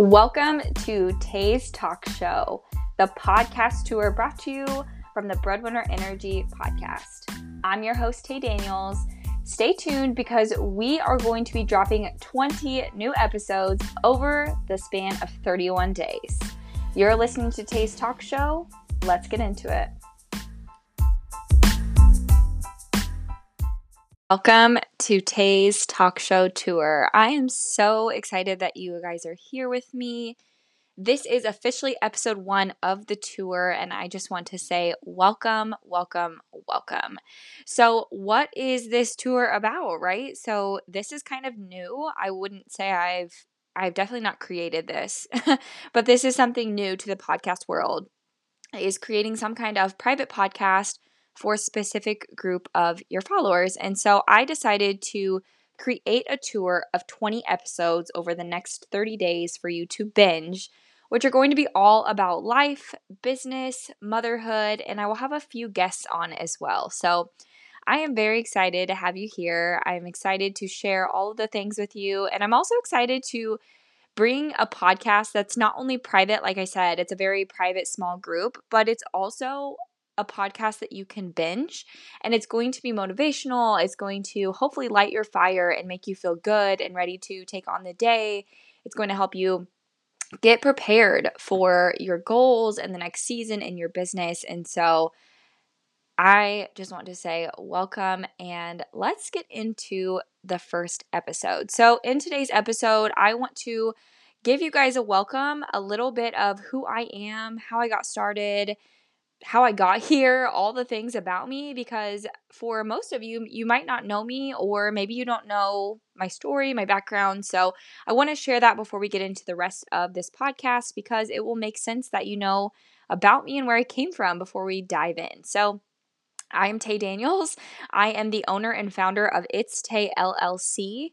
Welcome to Tay's Talk Show, the podcast tour brought to you from the Breadwinner Energy podcast. I'm your host, Tay Daniels. Stay tuned because we are going to be dropping 20 new episodes over the span of 31 days. You're listening to Tay's Talk Show. Let's get into it. Welcome to Tay's Talk Show Tour. I am so excited that you guys are here with me. This is officially episode one of the tour, and I just want to say welcome, welcome, welcome. So, what is this tour about, right? So, this is kind of new. I wouldn't say I've I've definitely not created this, but this is something new to the podcast world. Is creating some kind of private podcast for a specific group of your followers. And so I decided to create a tour of 20 episodes over the next 30 days for you to binge, which are going to be all about life, business, motherhood, and I will have a few guests on as well. So I am very excited to have you here. I'm excited to share all of the things with you, and I'm also excited to bring a podcast that's not only private, like I said, it's a very private small group, but it's also a podcast that you can binge and it's going to be motivational. It's going to hopefully light your fire and make you feel good and ready to take on the day. It's going to help you get prepared for your goals and the next season in your business. And so I just want to say welcome and let's get into the first episode. So, in today's episode, I want to give you guys a welcome, a little bit of who I am, how I got started how I got here, all the things about me, because for most of you, you might not know me, or maybe you don't know my story, my background. So I want to share that before we get into the rest of this podcast because it will make sense that you know about me and where I came from before we dive in. So I am Tay Daniels. I am the owner and founder of It's Tay LLC.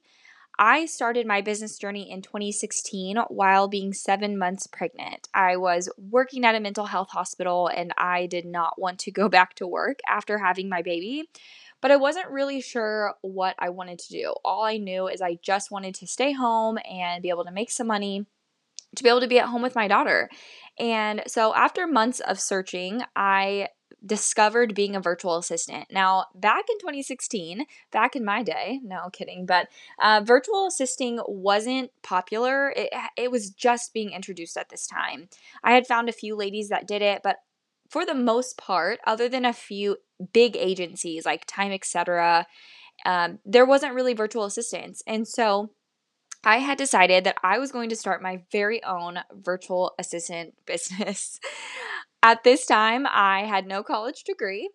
I started my business journey in 2016 while being seven months pregnant. I was working at a mental health hospital and I did not want to go back to work after having my baby, but I wasn't really sure what I wanted to do. All I knew is I just wanted to stay home and be able to make some money to be able to be at home with my daughter. And so after months of searching, I discovered being a virtual assistant. Now, back in 2016, back in my day, no kidding, but uh, virtual assisting wasn't popular. It, it was just being introduced at this time. I had found a few ladies that did it, but for the most part, other than a few big agencies like Time Etc., um, there wasn't really virtual assistants. And so I had decided that I was going to start my very own virtual assistant business. At this time, I had no college degree.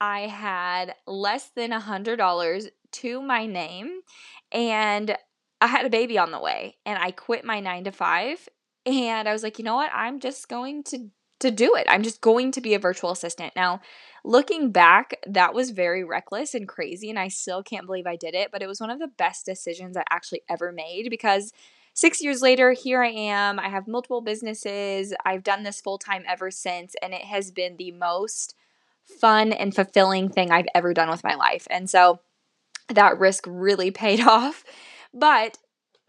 I had less than a $100 to my name, and I had a baby on the way. And I quit my nine to five, and I was like, you know what? I'm just going to to do it. I'm just going to be a virtual assistant. Now, looking back, that was very reckless and crazy, and I still can't believe I did it, but it was one of the best decisions I actually ever made because six years later, here I am. I have multiple businesses. I've done this full time ever since, and it has been the most fun and fulfilling thing I've ever done with my life. And so that risk really paid off. But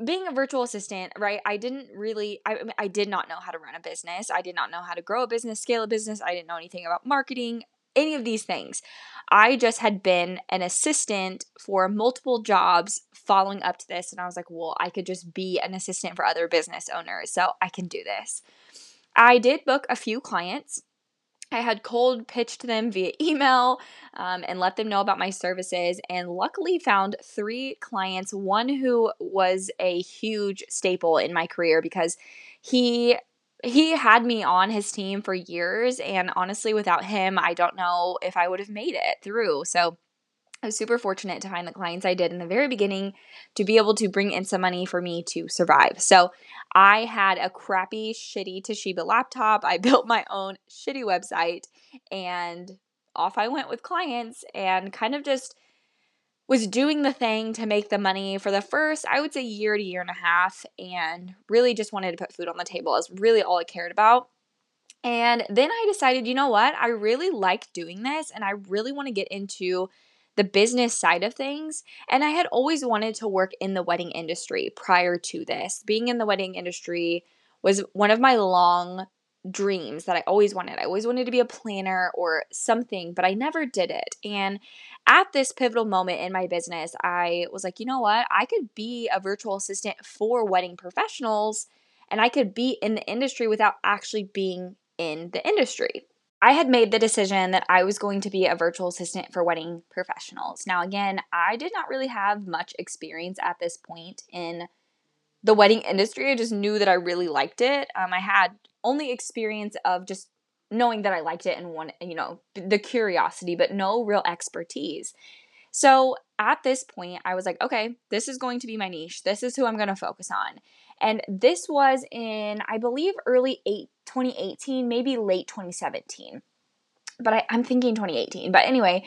being a virtual assistant, right? I didn't really, I, I did not know how to run a business. I did not know how to grow a business, scale a business. I didn't know anything about marketing any of these things. I just had been an assistant for multiple jobs following up to this, and I was like, well, I could just be an assistant for other business owners, so I can do this. I did book a few clients. I had cold pitched them via email um, and let them know about my services, and luckily found three clients. One who was a huge staple in my career because he he had me on his team for years and honestly without him i don't know if i would have made it through. So i was super fortunate to find the clients i did in the very beginning to be able to bring in some money for me to survive. So i had a crappy shitty toshiba laptop. I built my own shitty website and off i went with clients and kind of just was doing the thing to make the money for the first, I would say, year to year and a half, and really just wanted to put food on the table is really all I cared about. And then I decided, you know what? I really like doing this and I really want to get into the business side of things. And I had always wanted to work in the wedding industry prior to this. Being in the wedding industry was one of my long dreams that I always wanted. I always wanted to be a planner or something, but I never did it. And at this pivotal moment in my business, I was like, you know what? I could be a virtual assistant for wedding professionals and I could be in the industry without actually being in the industry. I had made the decision that I was going to be a virtual assistant for wedding professionals. Now, again, I did not really have much experience at this point in the wedding industry. I just knew that I really liked it. Um, I had only experience of just knowing that I liked it and one, you know, the curiosity, but no real expertise. So at this point, I was like, okay, this is going to be my niche. This is who I'm going to focus on. And this was in, I believe, early eight, 2018, maybe late 2017. But I, I'm thinking 2018. But anyway,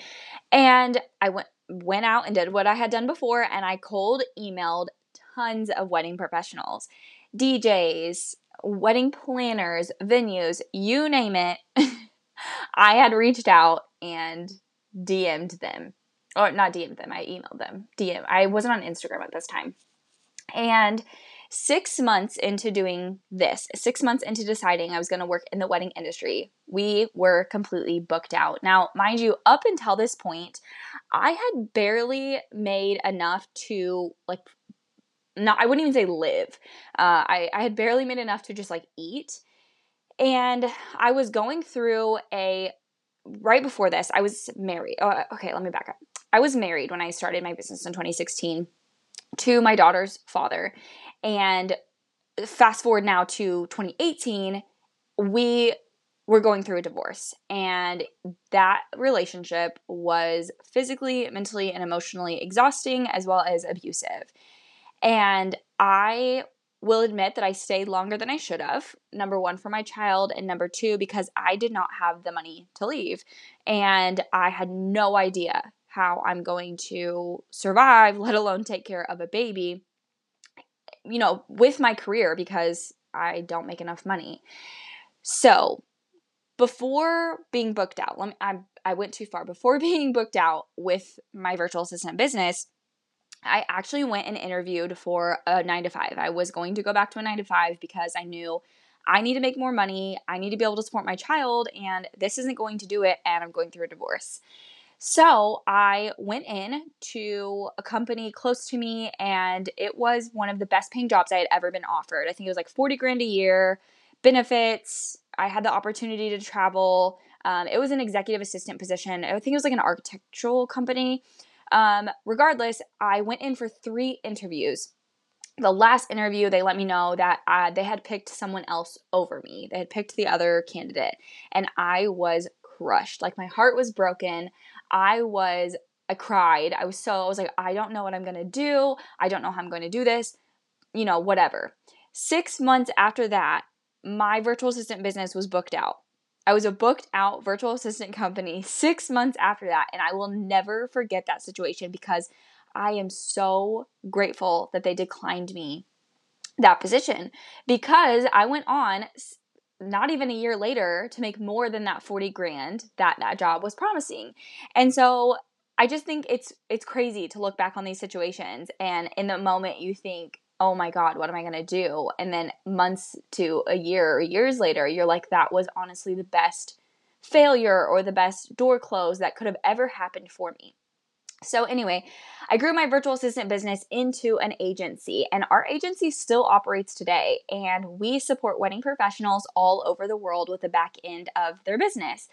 and I went went out and did what I had done before, and I cold emailed tons of wedding professionals, DJs, wedding planners, venues, you name it. I had reached out and DM'd them. Or not DM'd them, I emailed them. DM. I wasn't on Instagram at this time. And six months into doing this, six months into deciding I was going to work in the wedding industry, we were completely booked out. Now, mind you, up until this point, I had barely made enough to like not I wouldn't even say live. Uh, I I had barely made enough to just like eat, and I was going through a right before this. I was married. Oh, okay, let me back up. I was married when I started my business in 2016 to my daughter's father, and fast forward now to 2018, we were going through a divorce and that relationship was physically mentally and emotionally exhausting as well as abusive and I will admit that I stayed longer than I should have. Number one, for my child, and number two, because I did not have the money to leave. And I had no idea how I'm going to survive, let alone take care of a baby, you know, with my career because I don't make enough money. So, before being booked out, let me, I, I went too far. Before being booked out with my virtual assistant business, I actually went and interviewed for a nine to five. I was going to go back to a nine to five because I knew I need to make more money. I need to be able to support my child, and this isn't going to do it. And I'm going through a divorce. So I went in to a company close to me, and it was one of the best paying jobs I had ever been offered. I think it was like 40 grand a year, benefits. I had the opportunity to travel. Um, it was an executive assistant position. I think it was like an architectural company. Um, regardless, I went in for three interviews. The last interview, they let me know that uh, they had picked someone else over me. They had picked the other candidate, and I was crushed. Like my heart was broken. I was, I cried. I was so, I was like, I don't know what I'm gonna do. I don't know how I'm going to do this. You know, whatever. Six months after that, my virtual assistant business was booked out. I was a booked out virtual assistant company six months after that, and I will never forget that situation because I am so grateful that they declined me that position because I went on not even a year later to make more than that 40 grand that that job was promising. And so I just think it's it's crazy to look back on these situations and in the moment you think oh my God, what am I going to do? And then months to a year or years later, you're like, that was honestly the best failure or the best door close that could have ever happened for me. So, anyway, I grew my virtual assistant business into an agency, and our agency still operates today. And we support wedding professionals all over the world with the back end of their business.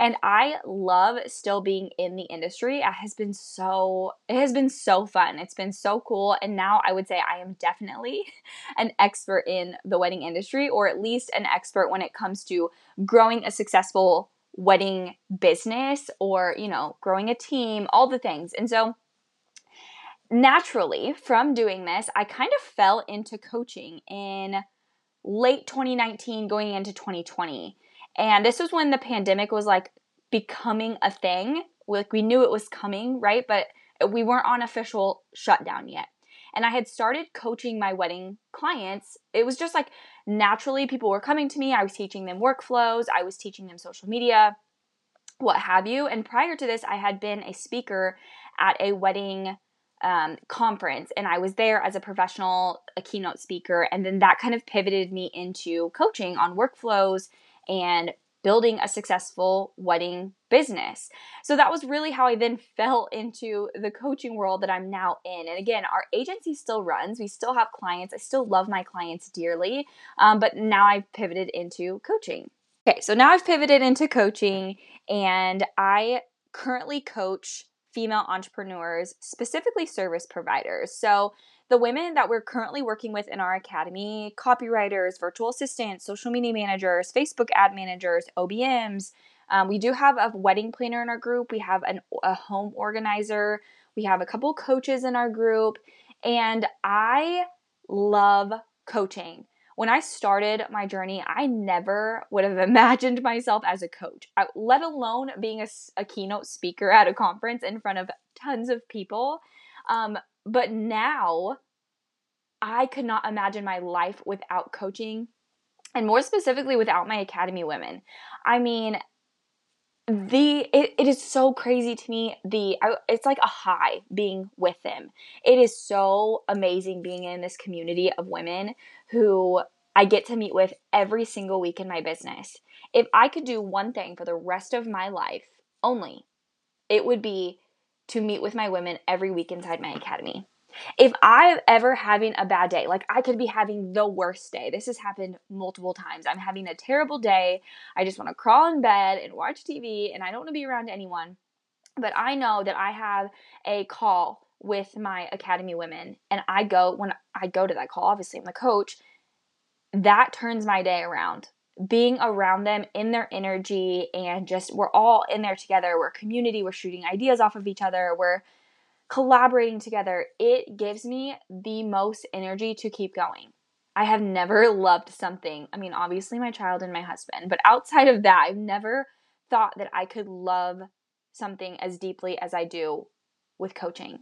And I love still being in the industry. It has been so it has been so fun. It's been so cool and now I would say I am definitely an expert in the wedding industry or at least an expert when it comes to growing a successful wedding business or, you know, growing a team, all the things. And so naturally from doing this, I kind of fell into coaching in late 2019 going into 2020. And this was when the pandemic was like becoming a thing. Like we knew it was coming, right? But we weren't on official shutdown yet. And I had started coaching my wedding clients. It was just like naturally people were coming to me. I was teaching them workflows, I was teaching them social media, what have you. And prior to this, I had been a speaker at a wedding um, conference and I was there as a professional, a keynote speaker. And then that kind of pivoted me into coaching on workflows and building a successful wedding business. So that was really how I then fell into the coaching world that I'm now in. And again, our agency still runs, we still have clients. I still love my clients dearly, um, but now I've pivoted into coaching. Okay, so now I've pivoted into coaching and I currently coach female entrepreneurs, specifically service providers. So, the women that we're currently working with in our academy copywriters, virtual assistants, social media managers, Facebook ad managers, OBMs. Um, we do have a wedding planner in our group, we have an, a home organizer, we have a couple coaches in our group, and I love coaching when I started my journey, I never would have imagined myself as a coach, let alone being a, a keynote speaker at a conference in front of tons of people. Um, but now I could not imagine my life without coaching and more specifically without my academy women. I mean, the it, it is so crazy to me the I, it's like a high being with them. It is so amazing being in this community of women who i get to meet with every single week in my business. If i could do one thing for the rest of my life only it would be to meet with my women every week inside my academy if I'm ever having a bad day, like I could be having the worst day. This has happened multiple times. I'm having a terrible day. I just want to crawl in bed and watch TV and I don't want to be around anyone. But I know that I have a call with my academy women and I go when I go to that call, obviously I'm the coach, that turns my day around. Being around them in their energy and just we're all in there together. We're community, we're shooting ideas off of each other. We're collaborating together, it gives me the most energy to keep going. I have never loved something. I mean, obviously, my child and my husband, but outside of that, I've never thought that I could love something as deeply as I do with coaching.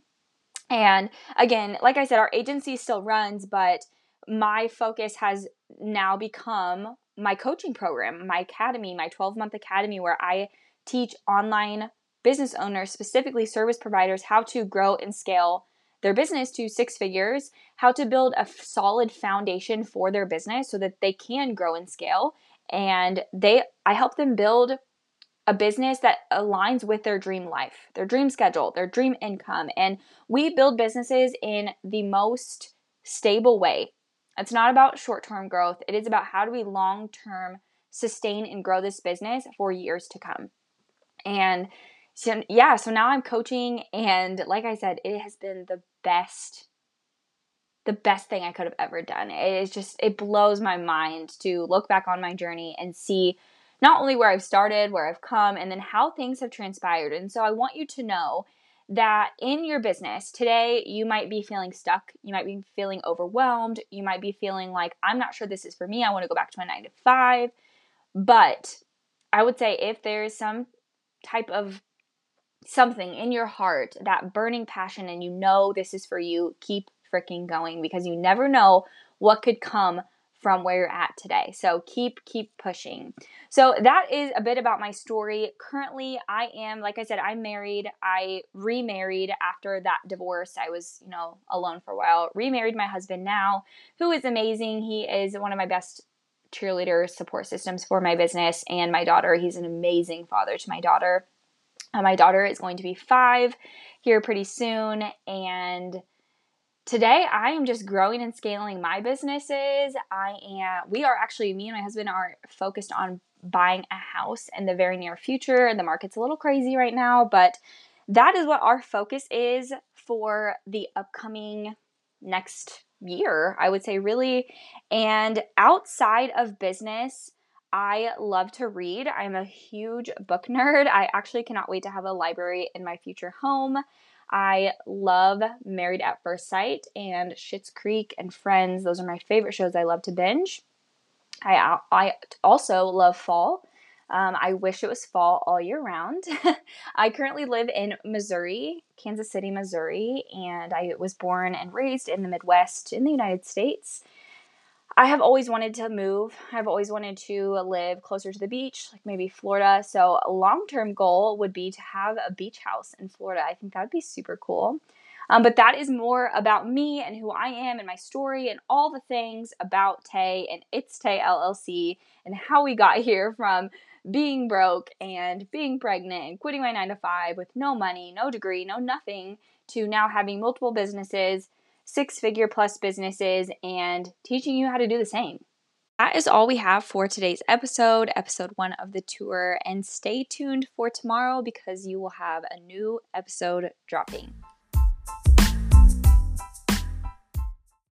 And again, like I said, our agency still runs, but my focus has now become my coaching program, my academy, my 12 month academy, where I teach online business owners, specifically service providers, how to grow and scale their business to six figures, how to build a solid foundation for their business so that they can grow and scale. And they I help them build a business that aligns with their dream life, their dream schedule, their dream income. And we build businesses in the most stable way. It's not about short term growth, it is about how do we long term sustain and grow this business for years to come. And so yeah, so now I'm coaching and like I said, it has been the best the best thing I could have ever done. It is just it blows my mind to look back on my journey and see not only where I've started, where I've come, and then how things have transpired. And so I want you to know that in your business today, you might be feeling stuck. You might be feeling overwhelmed. You might be feeling like, I'm not sure this is for me. I want to go back to my nine to five. But I would say if there's some type of something in your heart, that burning passion, and you know this is for you, keep freaking going because you never know what could come from where you're at today. So keep keep pushing. So that is a bit about my story. Currently, I am like I said, I'm married. I remarried after that divorce. I was, you know, alone for a while. Remarried my husband now, who is amazing. He is one of my best cheerleader support systems for my business and my daughter. He's an amazing father to my daughter. Uh, my daughter is going to be five here pretty soon. And today I am just growing and scaling my businesses. I am, we are actually, me and my husband are focused on buying a house in the very near future. And the market's a little crazy right now, but that is what our focus is for the upcoming next year, I would say, really. And outside of business, I love to read. I'm a huge book nerd. I actually cannot wait to have a library in my future home. I love Married at First Sight and Schitt's Creek and Friends. Those are my favorite shows I love to binge. I, I also love fall. Um, I wish it was fall all year round. I currently live in Missouri, Kansas City, Missouri, and I was born and raised in the Midwest in the United States. I have always wanted to move. I've always wanted to live closer to the beach, like maybe Florida. So, a long term goal would be to have a beach house in Florida. I think that would be super cool. Um, but that is more about me and who I am and my story and all the things about Tay and It's Tay LLC and how we got here from being broke and being pregnant and quitting my nine to five with no money, no degree, no nothing to now having multiple businesses, six figure plus businesses, and teaching you how to do the same. That is all we have for today's episode, episode one of the tour. And stay tuned for tomorrow because you will have a new episode dropping.